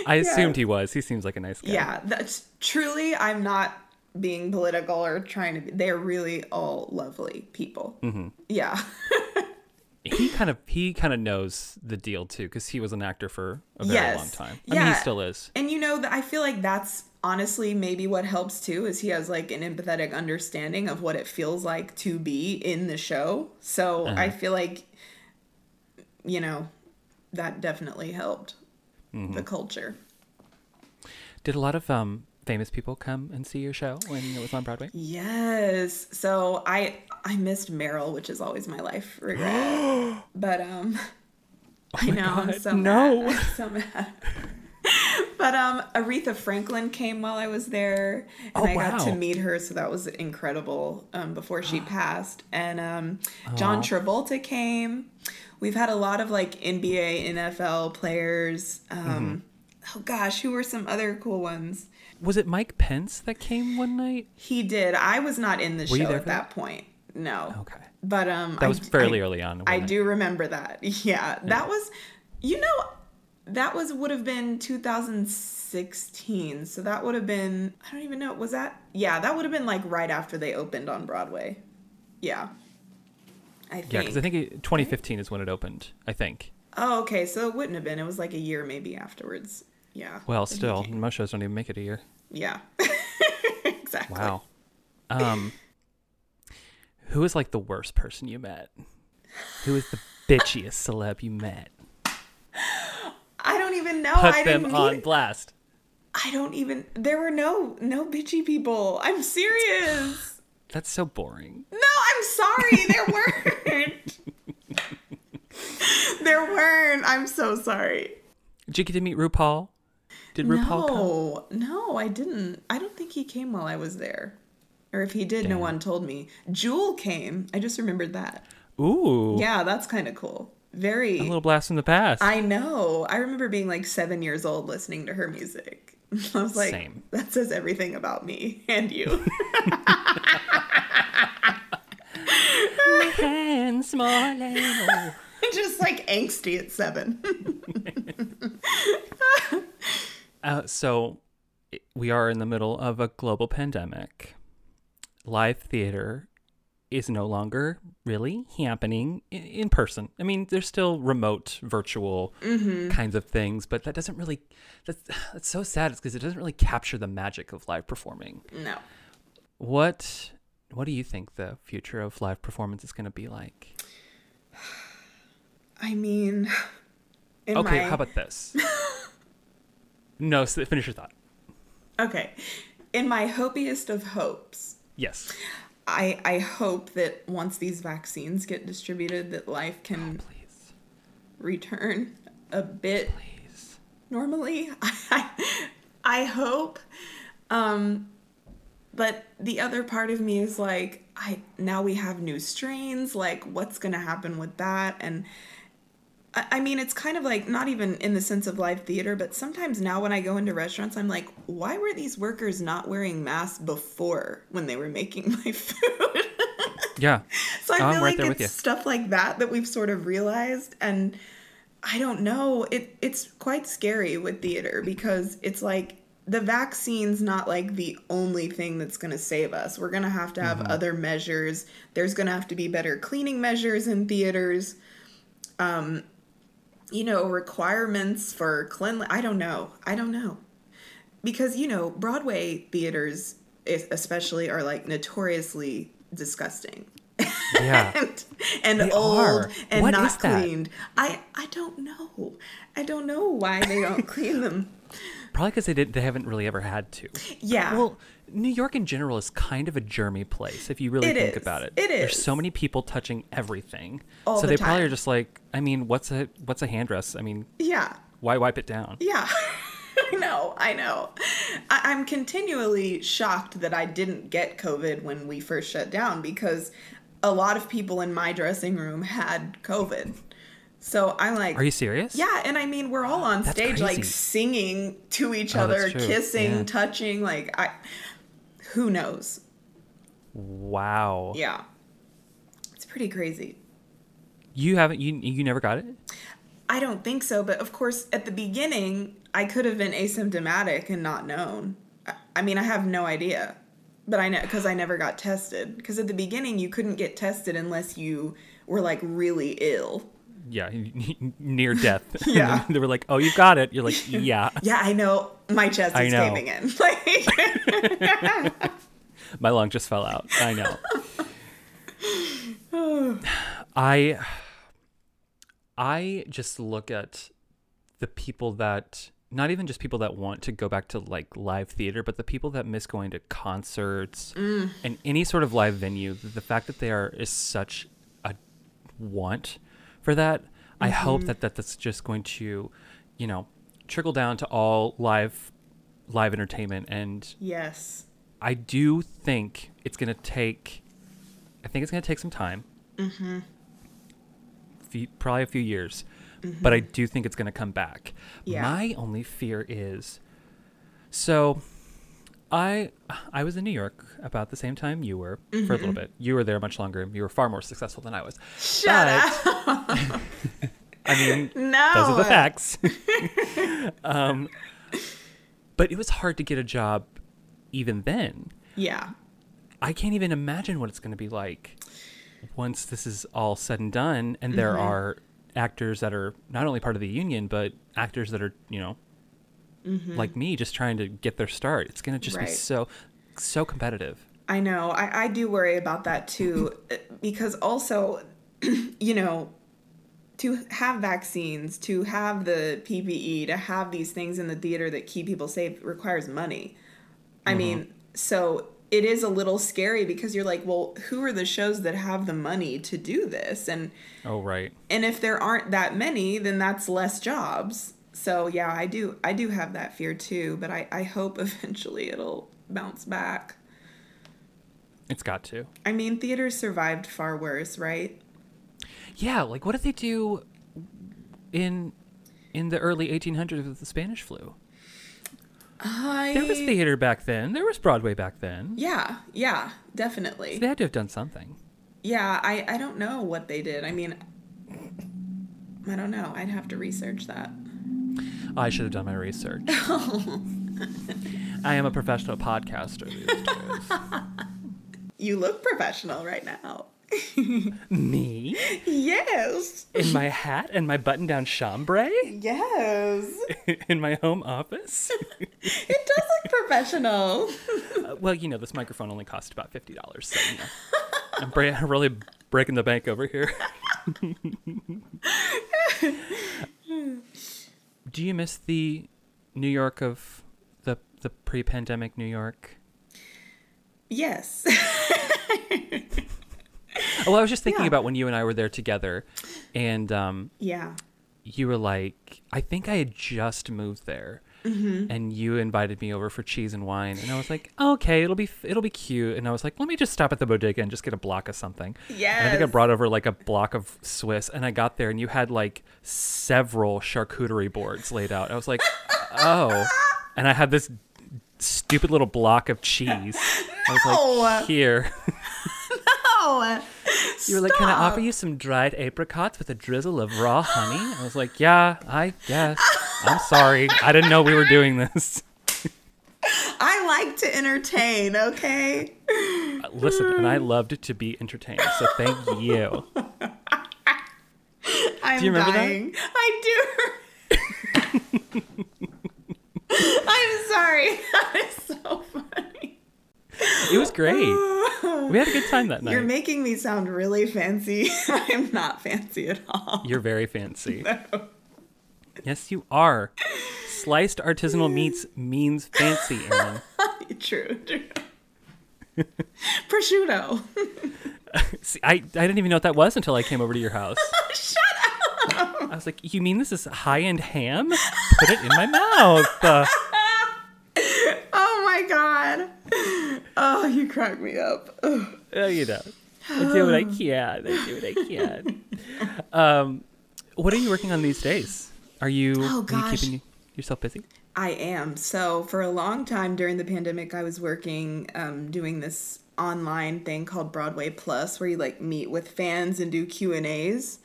A: I assumed he was. He seems like a nice guy.
B: yeah, that's truly. I'm not being political or trying to. be They're really all lovely people.
A: Mm-hmm.
B: Yeah, *laughs*
A: He kind of he kind of knows the deal too because he was an actor for a very
B: Yes.
A: long time. I mean,
B: Yeah.
A: he still is.
B: and you know, I feel like that's honestly maybe what helps too is he has like an empathetic understanding of what it feels like to be in the show. So
A: Uh-huh.
B: I feel like, you know, that definitely helped
A: Mm-hmm.
B: the culture.
A: Did a lot of um famous people come and see your show when it was on Broadway?
B: Yes. So I I missed Meryl, which is always my life regret. *gasps* but um I know I'm
A: Oh
B: so
A: no.
B: mad. I'm so mad. *laughs* but um Aretha Franklin came while I was there and
A: Oh,
B: I got to meet her so that was incredible um before she *gasps* passed. And um John. Travolta came. We've had a lot of like NBA, NFL players. Um
A: Mm-hmm.
B: oh gosh, who were some other cool ones?
A: Was it Mike Pence that came one night?
B: He did. I was not in the
A: Were
B: show at
A: for
B: that point. No.
A: Okay.
B: But um
A: That
B: I
A: was
B: d-
A: fairly
B: I-
A: early on.
B: I
A: it?
B: do remember that. *laughs* Yeah. That was you know that was would have been 2016. So that would have been I don't even know. Was that Yeah, that would have been like right after they opened on Broadway. Yeah. I think.
A: Yeah, because I think it, 2015 is when it opened. I think.
B: Oh, okay. So it wouldn't have been. It was like a year maybe afterwards. Yeah.
A: Well, still, most shows don't even make it a year.
B: Yeah. *laughs* exactly.
A: Wow. Um, who is like the worst person you met? Who is the bitchiest celeb you met?
B: I don't even know.
A: Put
B: I
A: them
B: didn't
A: on
B: need-
A: blast.
B: I don't even. There were no no bitchy people. I'm serious. *sighs*
A: That's so boring.
B: No, I'm sorry. There *laughs* weren't. there weren't. I'm so sorry.
A: Did you get to meet RuPaul? Did RuPaul come?
B: no, no, I didn't. I don't think he came while I was there, or if he did, no one told me. Jewel came. I just remembered that.
A: Ooh.
B: Yeah, that's kind of cool. Very.
A: A little blast from the past.
B: I know. I remember being like seven years old listening to her music. *laughs* I was like,
A: Same.
B: that says everything about me and you. *laughs*
A: Hands small. *laughs*
B: Just like angsty at seven.
A: Uh, so we are in the middle of a global pandemic. Live theater is no longer really happening in, in person. I mean, there's still remote, virtual mm-hmm. kinds of things, but that doesn't really. That's that's so sad. It's because it doesn't really capture the magic of live performing.
B: no.
A: What What do you think the future of live performance is going to be like? *sighs*
B: I mean, *sighs* In
A: Okay,
B: my-
A: how about this? *laughs* no, finish your thought.
B: Okay. In my hopiest of hopes,
A: Yes.
B: I I hope that once these vaccines get distributed that life can
A: Please.
B: return a bit
A: Please.
B: normally. *laughs* I, I hope. Um, but the other part of me is like, I now we have new strains. Like, what's gonna happen with that? And I, mean, it's kind of like not even in the sense of live theater, but sometimes now when I go into restaurants, I'm like, why were these workers not wearing masks before when they were making *laughs* my food?
A: Yeah. *laughs*
B: So I
A: I'm
B: feel
A: right
B: like
A: there
B: it's
A: with you.
B: stuff like that that we've sort of realized, and I don't know. It it's quite scary with theater because it's like the vaccine's not like the only thing that's going to save us. We're going to have to have
A: Mm-hmm.
B: other measures. There's going to have to be better cleaning measures in theaters. Um, you know, requirements for cleanliness. I don't know. I don't know because you know Broadway theaters, especially, are like notoriously disgusting
A: Yeah. *laughs*
B: and, and
A: They
B: old
A: are.
B: and
A: What
B: not cleaned. I I don't know. I don't know why they don't clean them.
A: Probably because they did. They haven't really ever had to.
B: Yeah.
A: Well, New York in general is kind of a germy place if you really
B: It
A: think
B: is.
A: about it.
B: It
A: There's so many people touching everything.
B: All
A: so
B: the
A: they probably are just like, I mean, what's a what's a hand dress? I mean,
B: yeah.
A: why wipe it down?
B: Yeah. *laughs* I know, I know. I- I'm continually shocked that I didn't get COVID when we first shut down because a lot of people in my dressing room had COVID. So I'm like,
A: Are you serious?
B: Yeah, and I mean we're all on
A: That's
B: stage like singing to each
A: Oh,
B: other, kissing,
A: Yeah.
B: touching, like I who knows.
A: Wow.
B: Yeah. It's pretty crazy.
A: You haven't. You you never got it.
B: I don't think so, but of course at the beginning I could have been asymptomatic and not known. I- I mean, I have no idea. But I know because I never got tested. Because at the beginning you couldn't get tested unless you were like really ill.
A: Yeah, *laughs* near death. *laughs*
B: Yeah.
A: they were like, "Oh, you got it." You're like, *laughs* "Yeah."
B: Yeah, I know. My chest is caving in. Like
A: My lung just fell out. I know. *sighs* I I just look at the people that not even just people that want to go back to like live theater, but the people that miss going to concerts mm. and any sort of live venue. The fact that they are is such a want for that. I hope that, that that's just going to, you know, trickle down to all live live entertainment and
B: yes.
A: I do think it's going to take. I think it's going to take some time. Mm-hmm. Few, probably a few years, but I do think it's going to come back.
B: Yeah.
A: My only fear is, so, I I was in New York about the same time you were for a little bit. You were there much longer. You were far more successful than I was.
B: Shut
A: But-
B: up. *laughs*
A: I mean,
B: No.
A: those are the facts. *laughs* um, but it was hard to get a job even then.
B: Yeah.
A: I can't even imagine what it's going to be like once this is all said and done and there
B: Mm-hmm.
A: are actors that are not only part of the union but actors that are, you know, like me just trying to get their start. It's going to just be
B: Mm-hmm.
A: So so competitive.
B: I know. I, I do worry about that too, uh, because also, *clears throat* you know, to have vaccines, to have the PPE, to have these things in the theater that keep people safe requires money. I mean, so it is a little scary because you're like, well, who are the shows that have the money to do this? And
A: Oh, right.
B: and if there aren't that many, then that's less jobs. So yeah, I do I do have that fear too, but I, I hope *laughs* eventually it'll bounce back.
A: It's got to.
B: I mean, theaters survived far worse, right?
A: Yeah, like what did they do in in the early 1800s with the Spanish flu?
B: I
A: There was theater back then. There was Broadway back then.
B: Yeah, yeah, definitely.
A: They had to have done something.
B: Yeah, I I don't know what they did. I mean, I don't know. I'd have to research that.
A: I should have done my research. *laughs* I am a professional podcaster these days. *laughs*
B: You look professional right now. *laughs*
A: Me?
B: Yes.
A: In my hat and my button down chambray?
B: Yes.
A: In my home office?
B: It does look professional.
A: Uh, well, you know, this microphone only cost about $50, so, you know. I'm bra- really breaking the bank over here. Do you miss the New York of the the pre-pandemic New York?
B: Yes. *laughs*
A: Oh, I was just thinking
B: Yeah.
A: about when you and I were there together, and um,
B: yeah.
A: you were like, I think I had just moved there,
B: Mm-hmm.
A: and you invited me over for cheese and wine, and I was like, okay, it'll be it'll be cute, and I was like, let me just stop at the bodega and just get a block of something. yeah I think I brought over like a block of Swiss, and I got there, and you had like several charcuterie boards laid out. I was like, *laughs* oh, and I had this stupid little block of cheese. I was
B: No.
A: like, here. You were like, can I offer you some dried apricots with a drizzle of raw honey? I was like, yeah, I guess. I'm sorry. I didn't know we were doing this.
B: I like to entertain, okay?
A: Listen, and I loved to be entertained, so thank you.
B: I'm
A: you remember that?
B: I do. *laughs* I'm sorry. *laughs* That is so funny.
A: It was great. We had a good time that night.
B: You're making me sound really fancy. *laughs* I'm not fancy at all.
A: You're very fancy. *laughs* Yes, you are. Sliced artisanal meats means fancy, Erin. *laughs*
B: True, true. Prosciutto.
A: See, I, I didn't even know what that was until I came over to your house.
B: Shut up.
A: I was like, you mean this is high end ham? Put it in my mouth. Uh,
B: Oh my god. Oh, you crack me up. *sighs* Ugh.
A: uh, you know, I do what I *sighs* can. I do what I can. Um, what are you working on these days? Are you,
B: Oh,
A: are you keeping yourself busy?
B: I am. So for a long time during the pandemic, I was working um, doing this online thing called Broadway Plus, where you like meet with fans and do Q and A's.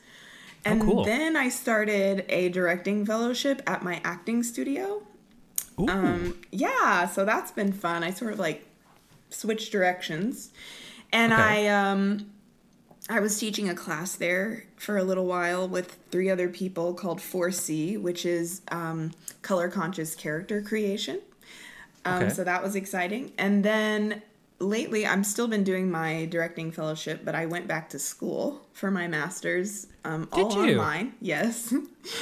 B: And
A: cool.
B: then I started a directing fellowship at my acting studio.
A: Ooh,
B: Um, yeah, so that's been fun. I sort of like switched directions, and
A: Okay.
B: I um, I was teaching a class there for a little while with three other people called 4C, which is um, color conscious character creation. Um,
A: Okay.
B: So that was exciting. And then lately, I'm still been doing my directing fellowship, but I went back to school for my master's. Um, all
A: you?
B: online. Yes.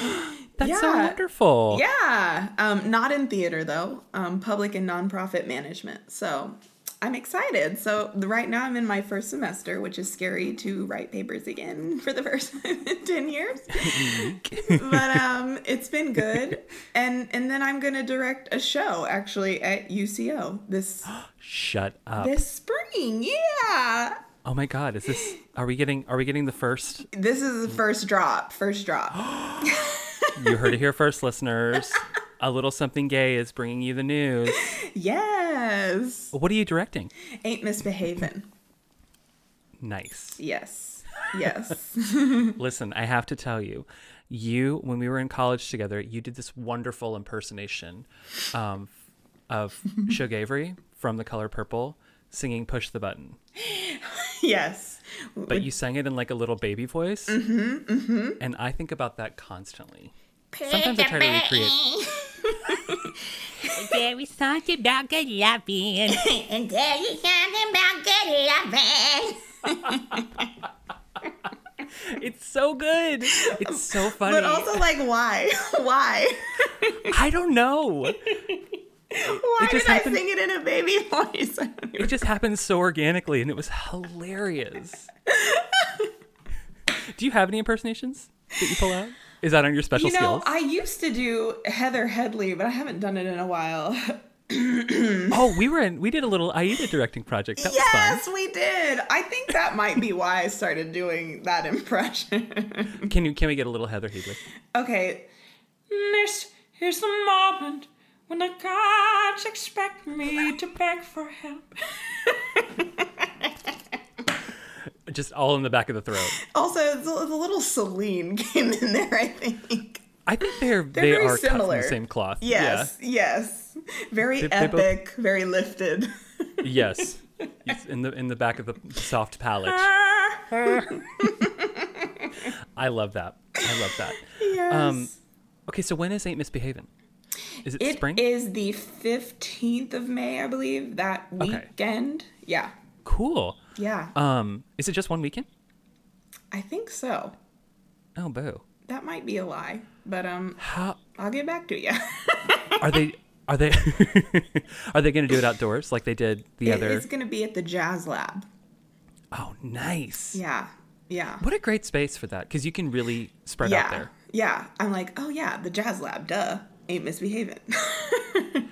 B: *gasps*
A: that's so wonderful.
B: Yeah, um, not in theater though. Um, public and nonprofit management. So I'm excited. So right now I'm in my first semester, which is scary to write papers again *laughs* for the first time *laughs* in ten years. *laughs* but um, it's been good, and and then I'm gonna direct a show actually at UCO this *gasps*
A: Shut up.
B: this spring. Yeah,
A: Oh my God, is this? Are we getting? Are we getting the first?
B: this is the first drop. First drop. *gasps*
A: You heard it here first, listeners. A little something gay is bringing you the news. *laughs*
B: yes,
A: What are you directing?
B: ain't misbehaving.
A: Nice.
B: Yes, yes. *laughs* *laughs*
A: Listen, I have to tell you, you when we were in college together, you did this wonderful impersonation um, of Shug Avery from The Color Purple singing "Push the Button,"
B: Yes.
A: but you sang it in like a little baby voice. Mm-hmm, mm-hmm. And I think about that constantly. Sometimes I try to recreate. *laughs*
C: There is something about good loving.
D: And tell you something about good loving. *laughs*
A: It's so good. It's so funny.
B: But also, like, why? *laughs* why?
A: I don't know.
B: Why
A: It
B: did
A: just
B: I
A: happened-
B: sing it in a baby voice?
A: It just happened so organically, and it was hilarious. Do you have any impersonations that you pull out? Is that on your special
B: You know,
A: skills?
B: I used to do Heather Headley, but I haven't done it in a while. *clears throat*
A: oh, we were in. We did a little Aida directing project. That was
B: yes, we did. I think that might be why I started doing that impression. *laughs*
A: Can you? Can we get a little Heather Headley?
B: okay. This is the moment when the gods expect me to beg for help. *laughs*
A: Just all in the back of the throat.
B: Also, the, a little Celine *laughs* came in there, I think.
A: I think they're, they
B: very
A: are cut from
B: similar.
A: the same cloth.
B: Yes, yes. Very
A: They- they both-
B: epic, very lifted. *laughs*
A: Yes. In the in the back of the soft palate. *laughs* I love that. I love that.
B: yes.
A: Um, Okay, so when is Ain't Misbehaving? Is it,
B: It
A: spring?
B: is the 15th of May, I believe, that
A: Okay.
B: weekend. Yeah.
A: Cool.
B: Yeah.
A: Um, is it just one weekend?
B: I think so.
A: Oh, boo.
B: That might be a lie, but um
A: How
B: I'll get back to you. *laughs*
A: Are they? Are they? *laughs* are they going to do it outdoors like they did the other?
B: It's gonna be at the Jazz Lab.
A: Oh, nice.
B: Yeah, yeah,
A: What a great space for that because you can really spread
B: yeah,
A: out there.
B: yeah. I'm like, oh yeah, the Jazz Lab. Duh, ain't misbehaving. *laughs*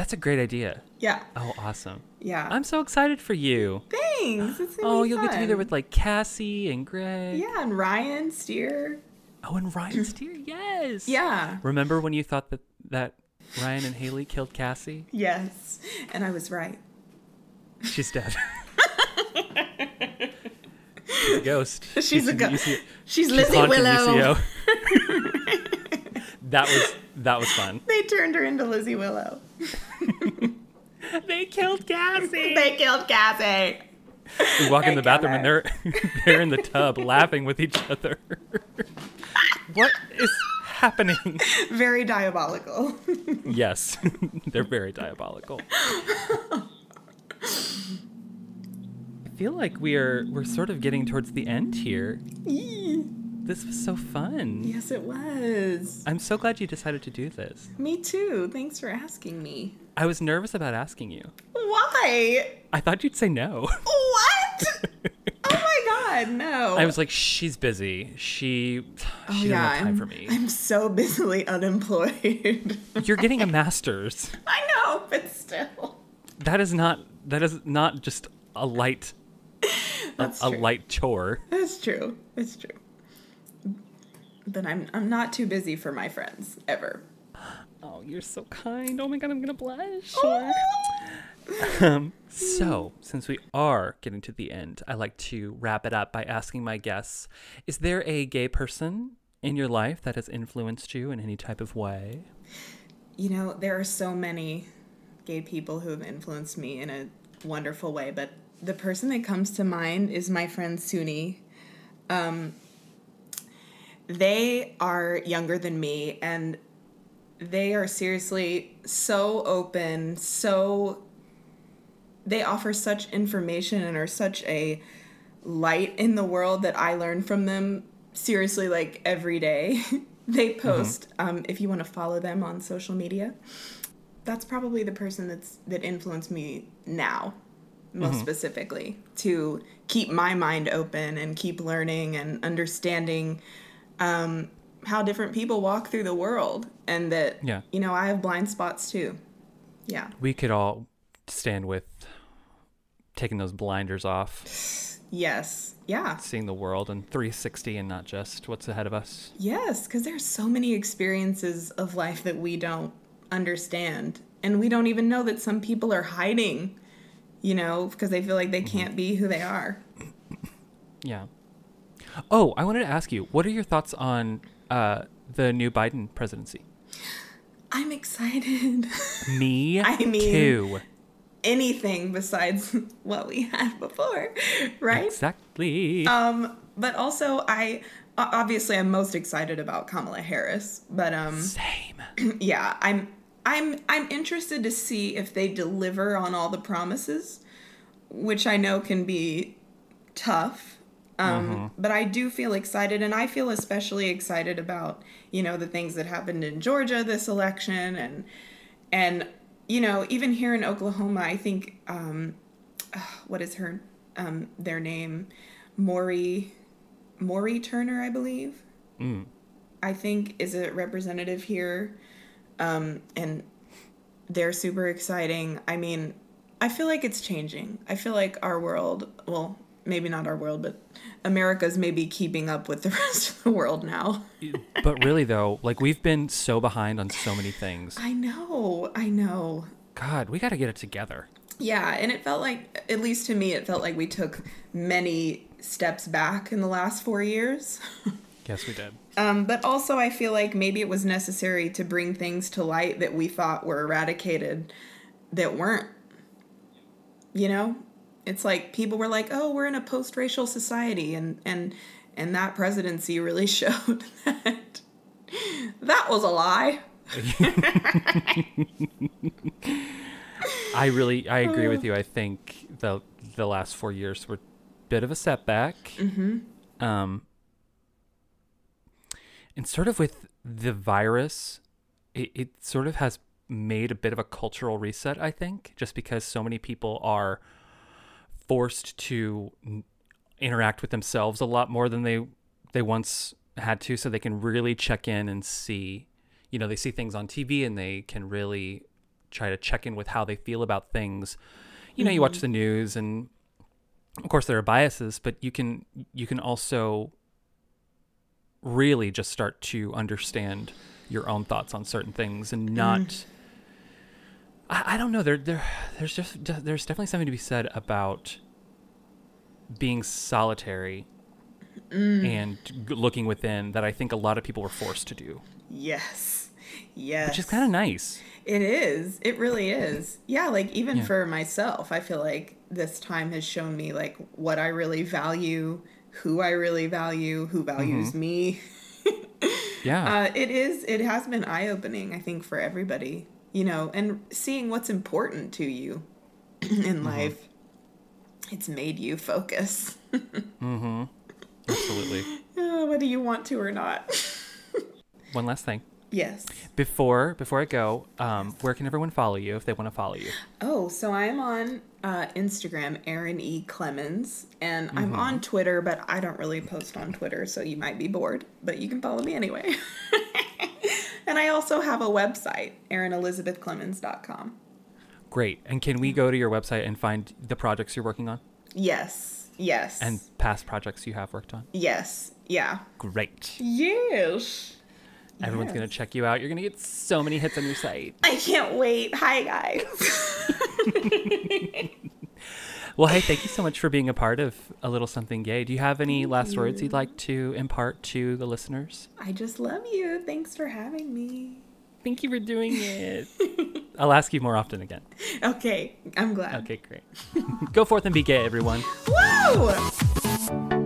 A: That's a great idea.
B: yeah,
A: Oh, awesome.
B: yeah.
A: I'm so excited for you.
B: Thanks.
A: Oh, you'll get to be there with like Cassie and Greg.
B: yeah, and Ryan Steer.
A: Oh, and Ryan Steer. Yes.
B: Yeah.
A: Remember when you thought that that Ryan and Haley killed Cassie?
B: Yes, and I was right.
A: She's dead. *laughs* She's a ghost.
B: She's a ghost. She's
A: She's
B: Lizzie Willow. *laughs*
A: That was that was fun.
B: They turned her into Lizzie Willow. *laughs*
A: They killed Cassie.
B: They killed Cassie.
A: We walk in the
B: They killed
A: bathroom and they're *laughs* they're in the tub laughing with each other. what is happening?
B: Very diabolical. *laughs*
A: Yes, they're very diabolical. I feel like we are we're sort of getting towards the end here. This was so fun.
B: yes, it was.
A: I'm so glad you decided to do this.
B: Me too. Thanks for asking me.
A: I was nervous about asking you.
B: Why?
A: I thought you'd say no. *laughs*
B: What? oh my god, no.
A: I was like, she's busy. She she oh, doesn't have time
B: I'm,
A: for me.
B: I'm so busily unemployed.
A: You're getting a *laughs* master's.
B: I know, but still.
A: That is not that is not just a light a, a light chore.
B: That's true. That's true. But I'm I'm not too busy for my friends ever.
A: Oh, you're so kind. Oh my god, I'm gonna blush. Um, so, since we are getting to the end, I like to wrap it up by asking my guests Is there a gay person in your life that has influenced you in any type of way?
B: You know, there are so many gay people who have influenced me in a wonderful way, but the person that comes to mind is my friend Suni. Um, they are younger than me, and they are seriously so open, so. They offer such information and are such a light in the world that I learn from them seriously like every day. *laughs* they post um, if you want to follow them on social media. That's probably the person that's that influenced me now, most specifically, to keep my mind open and keep learning and understanding um, how different people walk through the world, and that
A: Yeah.
B: you know I have blind spots too. Yeah.
A: We could all stand with taking those blinders off,
B: Yes. Yeah.
A: seeing the world in 360 and not just what's ahead of us.
B: Yes, because there's so many experiences of life that we don't understand. And we don't even know that some people are hiding, you know, because they feel like they can't be who they are.
A: Yeah. Oh, I wanted to ask you, what are your thoughts on uh, the new Biden presidency?
B: I'm excited. *laughs*
A: Me
B: I mean-
A: too.
B: Anything besides what we had before, right?
A: Exactly.
B: Um, but also I obviously I'm most excited about Kamala Harris, but um
A: Same. *clears throat*
B: yeah, I'm I'm I'm interested to see if they deliver on all the promises, which I know can be tough. Um, But I do feel excited, and I feel especially excited about you know the things that happened in Georgia this election, and and you know even here in Oklahoma, I think um, *sighs* what is her um, their name, Mauree Mauree Turner, I believe.
A: Mm.
B: I think is a representative here, um, and they're super exciting. I mean, I feel like it's changing. I feel like our world, well, maybe not our world, but America's maybe keeping up with the *laughs* rest of the world now. *laughs*
A: but really, though, like we've been so behind on so many things.
B: I know, I know.
A: God, we got to get it together.
B: Yeah, and it felt like, at least to me, it felt like we took many steps back in the last four years. *laughs*
A: Yes, we did.
B: Um, but also, I feel like maybe it was necessary to bring things to light that we thought were eradicated that weren't. You know, it's like people were like, "Oh, we're in a post-racial society," and and and that presidency really *laughs* showed that that was a lie.
A: I really, I agree with you. I think the the last four years were a bit of a setback. Mm-hmm. Um, and sort of with the virus it, it sort of has made a bit of a cultural reset, I think, just because so many people are forced to interact with themselves a lot more than they they once had to so they can really check in and see you know they see things on TV and they can really try to check in with how they feel about things. You know you watch mm-hmm. the news and of course there are biases but you can you can also really just start to understand your own thoughts on certain things and not mm-hmm. I, I don't know there there there's just there's definitely something to be said about being solitary and looking within that I think a lot of people were forced to do
B: Yes. Yes.
A: which is kind of nice
B: It is. It really is. Yeah, like even
A: Yeah.
B: for myself, I feel like this time has shown me like what I really value, who I really value, who values
A: Mm-hmm.
B: me. *laughs*
A: yeah
B: Uh, it is. It has been eye opening, I think, for everybody. You know, and seeing what's important to you *clears throat*
A: Mm-hmm.
B: in life. It's made you focus. *laughs* Mm-hmm.
A: Absolutely
B: Uh, whether you want to or not. *laughs*
A: one last thing
B: yes.
A: before before I go um, where can everyone follow you if they want to follow you
B: Oh, so I'm on uh, Instagram, Aaron E. Clemens, and
A: Mm-hmm.
B: I'm on Twitter, but I don't really post on Twitter, so you might be bored, but you can follow me anyway. *laughs* and I also have a website, erinelizabethclemons.com.
A: great and can we go to your website and find the projects you're working on
B: Yes, yes,
A: and past projects you have worked on
B: yes, yeah,
A: great
B: yes.
A: everyone's
B: Yes.
A: gonna check you out you're gonna get so many hits on your site
B: I can't wait. Hi, guys. *laughs*
A: Well, hey, thank you so much for being a part of A Little Something Gay. Do you have any last words you'd like to impart to the listeners?
B: I just love you. Thanks for having me.
A: Thank you for doing it. *laughs* I'll ask you more often again.
B: Okay, I'm glad.
A: Okay, great. *laughs* Go forth and be gay, everyone.
B: Woo!